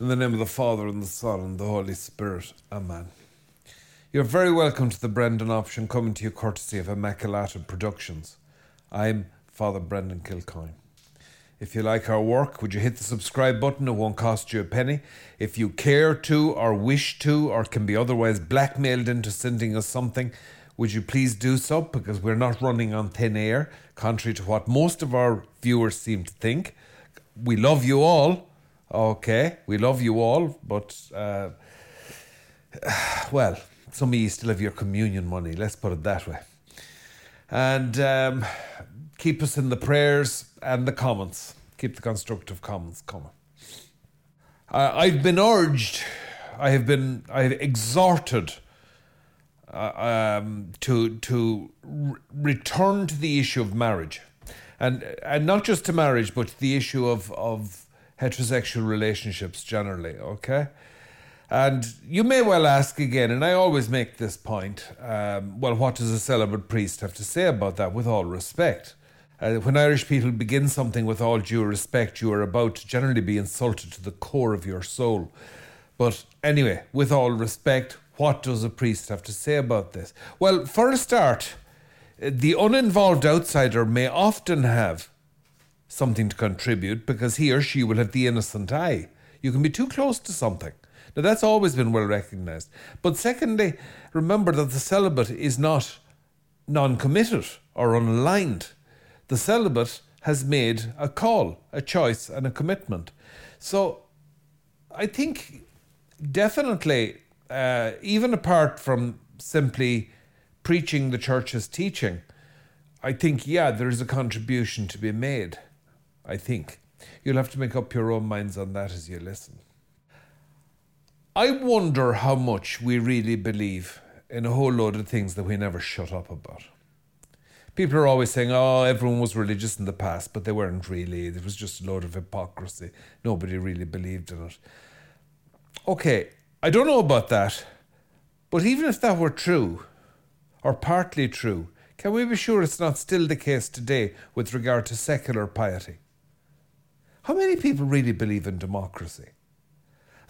In the name of the Father, and the Son, and the Holy Spirit. Amen. You're very welcome to the Brendan option coming to you courtesy of Immaculata Productions. I'm Father Brendan Kilcoyne. If you like our work, would you hit the subscribe button? It won't cost you a penny. If you care to, or wish to, or can be otherwise blackmailed into sending us something, would you please do so? Because we're not running on thin air, contrary to what most of our viewers seem to think. We love you all, okay? We love you all, but, uh, well, some of you still have your communion money, let's put it that way. And um, keep us in the prayers and the comments. Keep the constructive comments coming. Uh, I've been urged, I have been, I have exhorted uh, um, to to r- return to the issue of marriage, and and not just to marriage, but the issue of of heterosexual relationships generally. Okay. And you may well ask again, and I always make this point um, well, what does a celibate priest have to say about that, with all respect? Uh, when Irish people begin something with all due respect, you are about to generally be insulted to the core of your soul. But anyway, with all respect, what does a priest have to say about this? Well, for a start, uh, the uninvolved outsider may often have something to contribute because he or she will have the innocent eye. You can be too close to something. Now, that's always been well recognized. But secondly, remember that the celibate is not non committed or unaligned. The celibate has made a call, a choice, and a commitment. So I think definitely, uh, even apart from simply preaching the church's teaching, I think, yeah, there is a contribution to be made. I think. You'll have to make up your own minds on that as you listen. I wonder how much we really believe in a whole load of things that we never shut up about. People are always saying, oh, everyone was religious in the past, but they weren't really. It was just a load of hypocrisy. Nobody really believed in it. Okay, I don't know about that, but even if that were true, or partly true, can we be sure it's not still the case today with regard to secular piety? How many people really believe in democracy?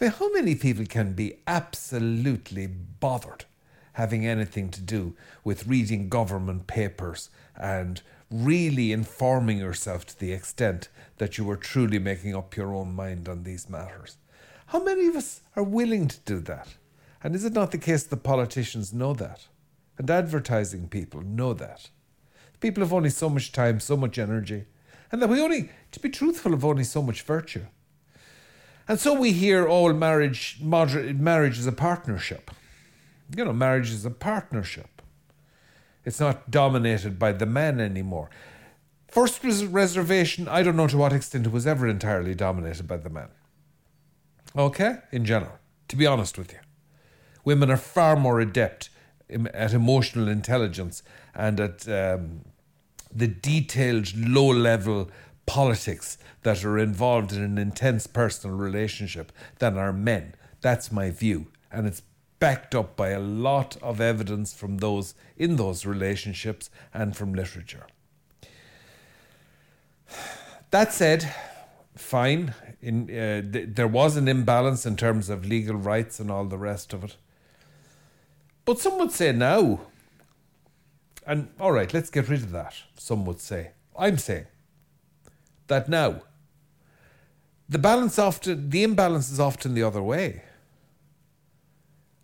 I mean, how many people can be absolutely bothered having anything to do with reading government papers and really informing yourself to the extent that you are truly making up your own mind on these matters? How many of us are willing to do that? And is it not the case that politicians know that? And advertising people know that? People have only so much time, so much energy, and that we only, to be truthful, have only so much virtue. And so we hear all marriage, moderate, marriage is a partnership. You know, marriage is a partnership. It's not dominated by the man anymore. First res- reservation, I don't know to what extent it was ever entirely dominated by the man. Okay? In general, to be honest with you. Women are far more adept at emotional intelligence and at um, the detailed, low level politics that are involved in an intense personal relationship than are men. That's my view. And it's backed up by a lot of evidence from those in those relationships and from literature. That said, fine. In, uh, th- there was an imbalance in terms of legal rights and all the rest of it. But some would say now, and all right, let's get rid of that. Some would say. I'm saying that now the balance often the imbalance is often the other way.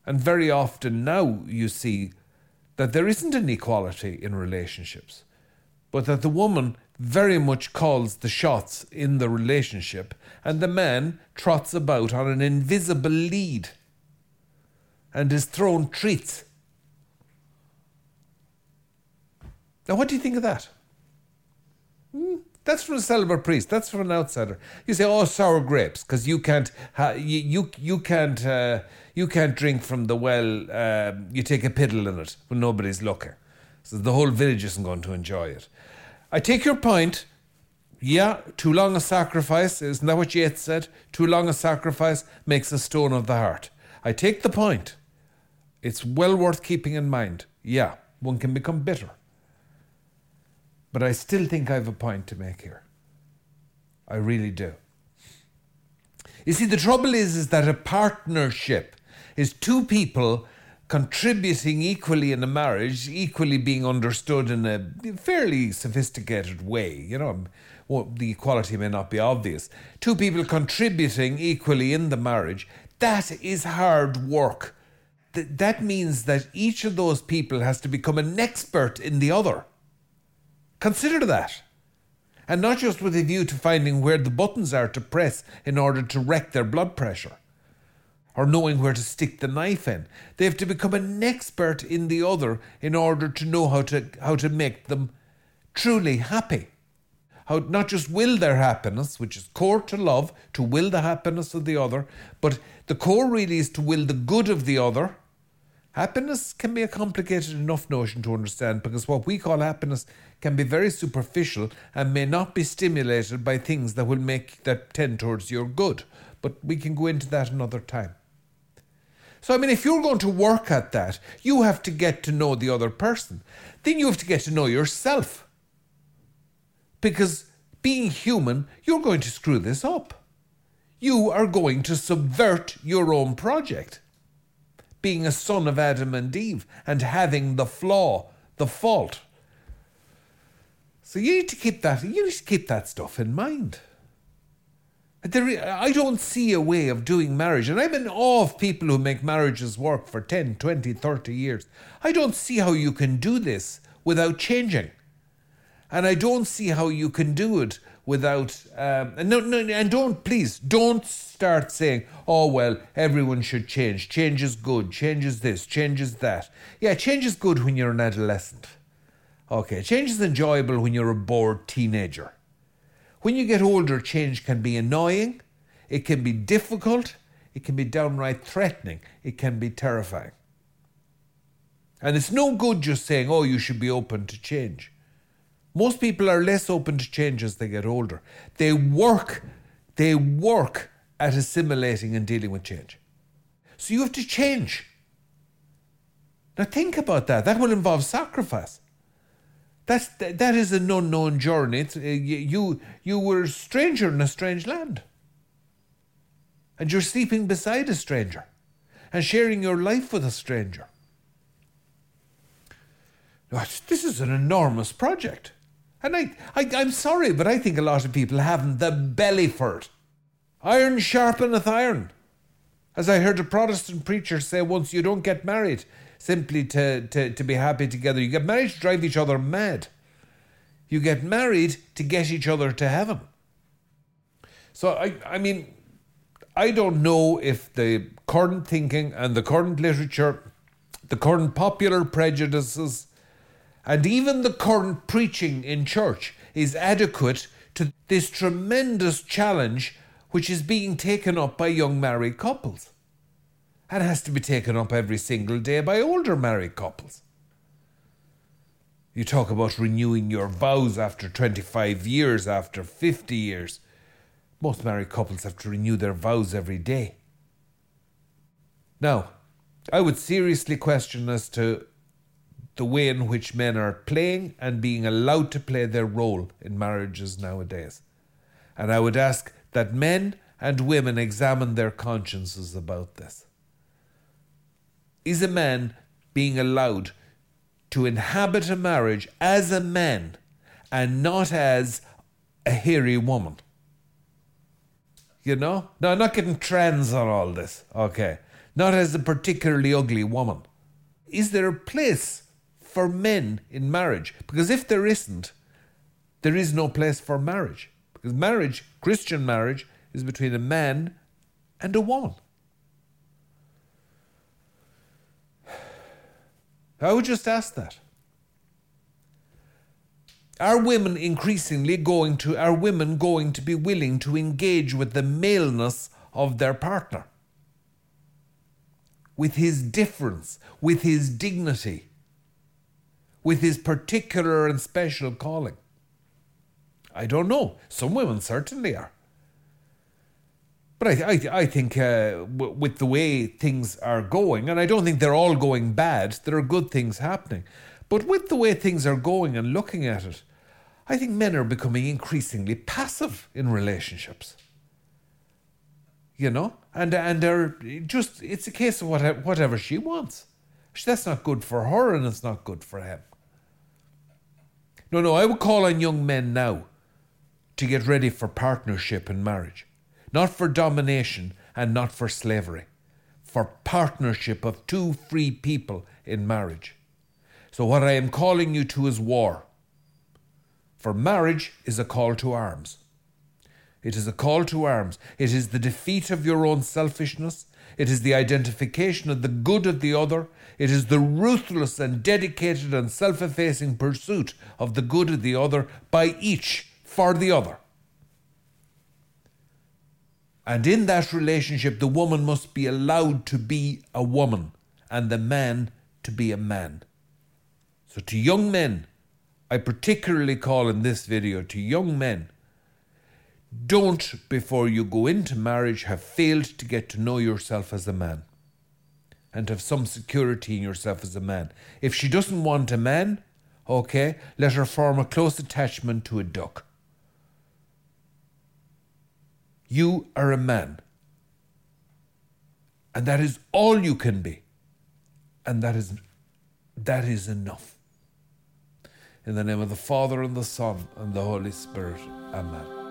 And very often now you see that there isn't an equality in relationships, but that the woman very much calls the shots in the relationship and the man trots about on an invisible lead and is thrown treats. Now, what do you think of that? Hmm? That's from a celibate priest. That's from an outsider. You say, "Oh, sour grapes," because you can't, ha- you, you you can't uh, you can't drink from the well. Um, you take a piddle in it when nobody's looking, so the whole village isn't going to enjoy it. I take your point. Yeah, too long a sacrifice isn't that what Yeats said? Too long a sacrifice makes a stone of the heart. I take the point. It's well worth keeping in mind. Yeah, one can become bitter. But I still think I have a point to make here. I really do. You see, the trouble is, is that a partnership is two people contributing equally in a marriage, equally being understood in a fairly sophisticated way. You know, well, the equality may not be obvious. Two people contributing equally in the marriage, that is hard work. Th- that means that each of those people has to become an expert in the other. Consider that. And not just with a view to finding where the buttons are to press in order to wreck their blood pressure or knowing where to stick the knife in. They have to become an expert in the other in order to know how to, how to make them truly happy. How not just will their happiness, which is core to love, to will the happiness of the other, but the core really is to will the good of the other Happiness can be a complicated enough notion to understand because what we call happiness can be very superficial and may not be stimulated by things that will make that tend towards your good. But we can go into that another time. So, I mean, if you're going to work at that, you have to get to know the other person. Then you have to get to know yourself. Because being human, you're going to screw this up. You are going to subvert your own project being a son of Adam and Eve and having the flaw, the fault. So you need to keep that, you need to keep that stuff in mind. There, I don't see a way of doing marriage, and I'm in awe of people who make marriages work for 10, 20, 30 years. I don't see how you can do this without changing. And I don't see how you can do it without um, no, no, and don't please don't start saying, "Oh well, everyone should change. Change is good. Change is this. Change is that." Yeah, change is good when you're an adolescent. Okay, change is enjoyable when you're a bored teenager. When you get older, change can be annoying. It can be difficult. It can be downright threatening. It can be terrifying. And it's no good just saying, "Oh, you should be open to change." Most people are less open to change as they get older. They work, they work at assimilating and dealing with change. So you have to change. Now think about that. That will involve sacrifice. That's that is an unknown journey. It's, uh, you you were a stranger in a strange land, and you're sleeping beside a stranger, and sharing your life with a stranger. This is an enormous project. And I, I, I'm sorry, but I think a lot of people haven't the belly for it. Iron sharpeneth iron. As I heard a Protestant preacher say once, you don't get married simply to, to, to be happy together. You get married to drive each other mad. You get married to get each other to heaven. So, I, I mean, I don't know if the current thinking and the current literature, the current popular prejudices, and even the current preaching in church is adequate to this tremendous challenge which is being taken up by young married couples and has to be taken up every single day by older married couples. You talk about renewing your vows after 25 years, after 50 years. Most married couples have to renew their vows every day. Now, I would seriously question as to the way in which men are playing and being allowed to play their role in marriages nowadays. And I would ask that men and women examine their consciences about this. Is a man being allowed to inhabit a marriage as a man and not as a hairy woman? You know? No, I'm not getting trends on all this, okay? Not as a particularly ugly woman. Is there a place for men in marriage. Because if there isn't, there is no place for marriage. Because marriage, Christian marriage, is between a man and a woman. I would just ask that. Are women increasingly going to are women going to be willing to engage with the maleness of their partner? With his difference, with his dignity, with his particular and special calling? I don't know. Some women certainly are. But I, I, I think uh, w- with the way things are going, and I don't think they're all going bad, there are good things happening. But with the way things are going and looking at it, I think men are becoming increasingly passive in relationships. you know, and and they're just it's a case of whatever whatever she wants. That's not good for her, and it's not good for him. No, no, I would call on young men now to get ready for partnership and marriage, not for domination and not for slavery, for partnership of two free people in marriage. So, what I am calling you to is war. For marriage is a call to arms. It is a call to arms. It is the defeat of your own selfishness. It is the identification of the good of the other. It is the ruthless and dedicated and self effacing pursuit of the good of the other by each for the other. And in that relationship, the woman must be allowed to be a woman and the man to be a man. So, to young men, I particularly call in this video to young men don't, before you go into marriage, have failed to get to know yourself as a man and have some security in yourself as a man. If she doesn't want a man, okay, let her form a close attachment to a duck. You are a man. And that is all you can be. And that is that is enough. In the name of the Father and the Son and the Holy Spirit. Amen.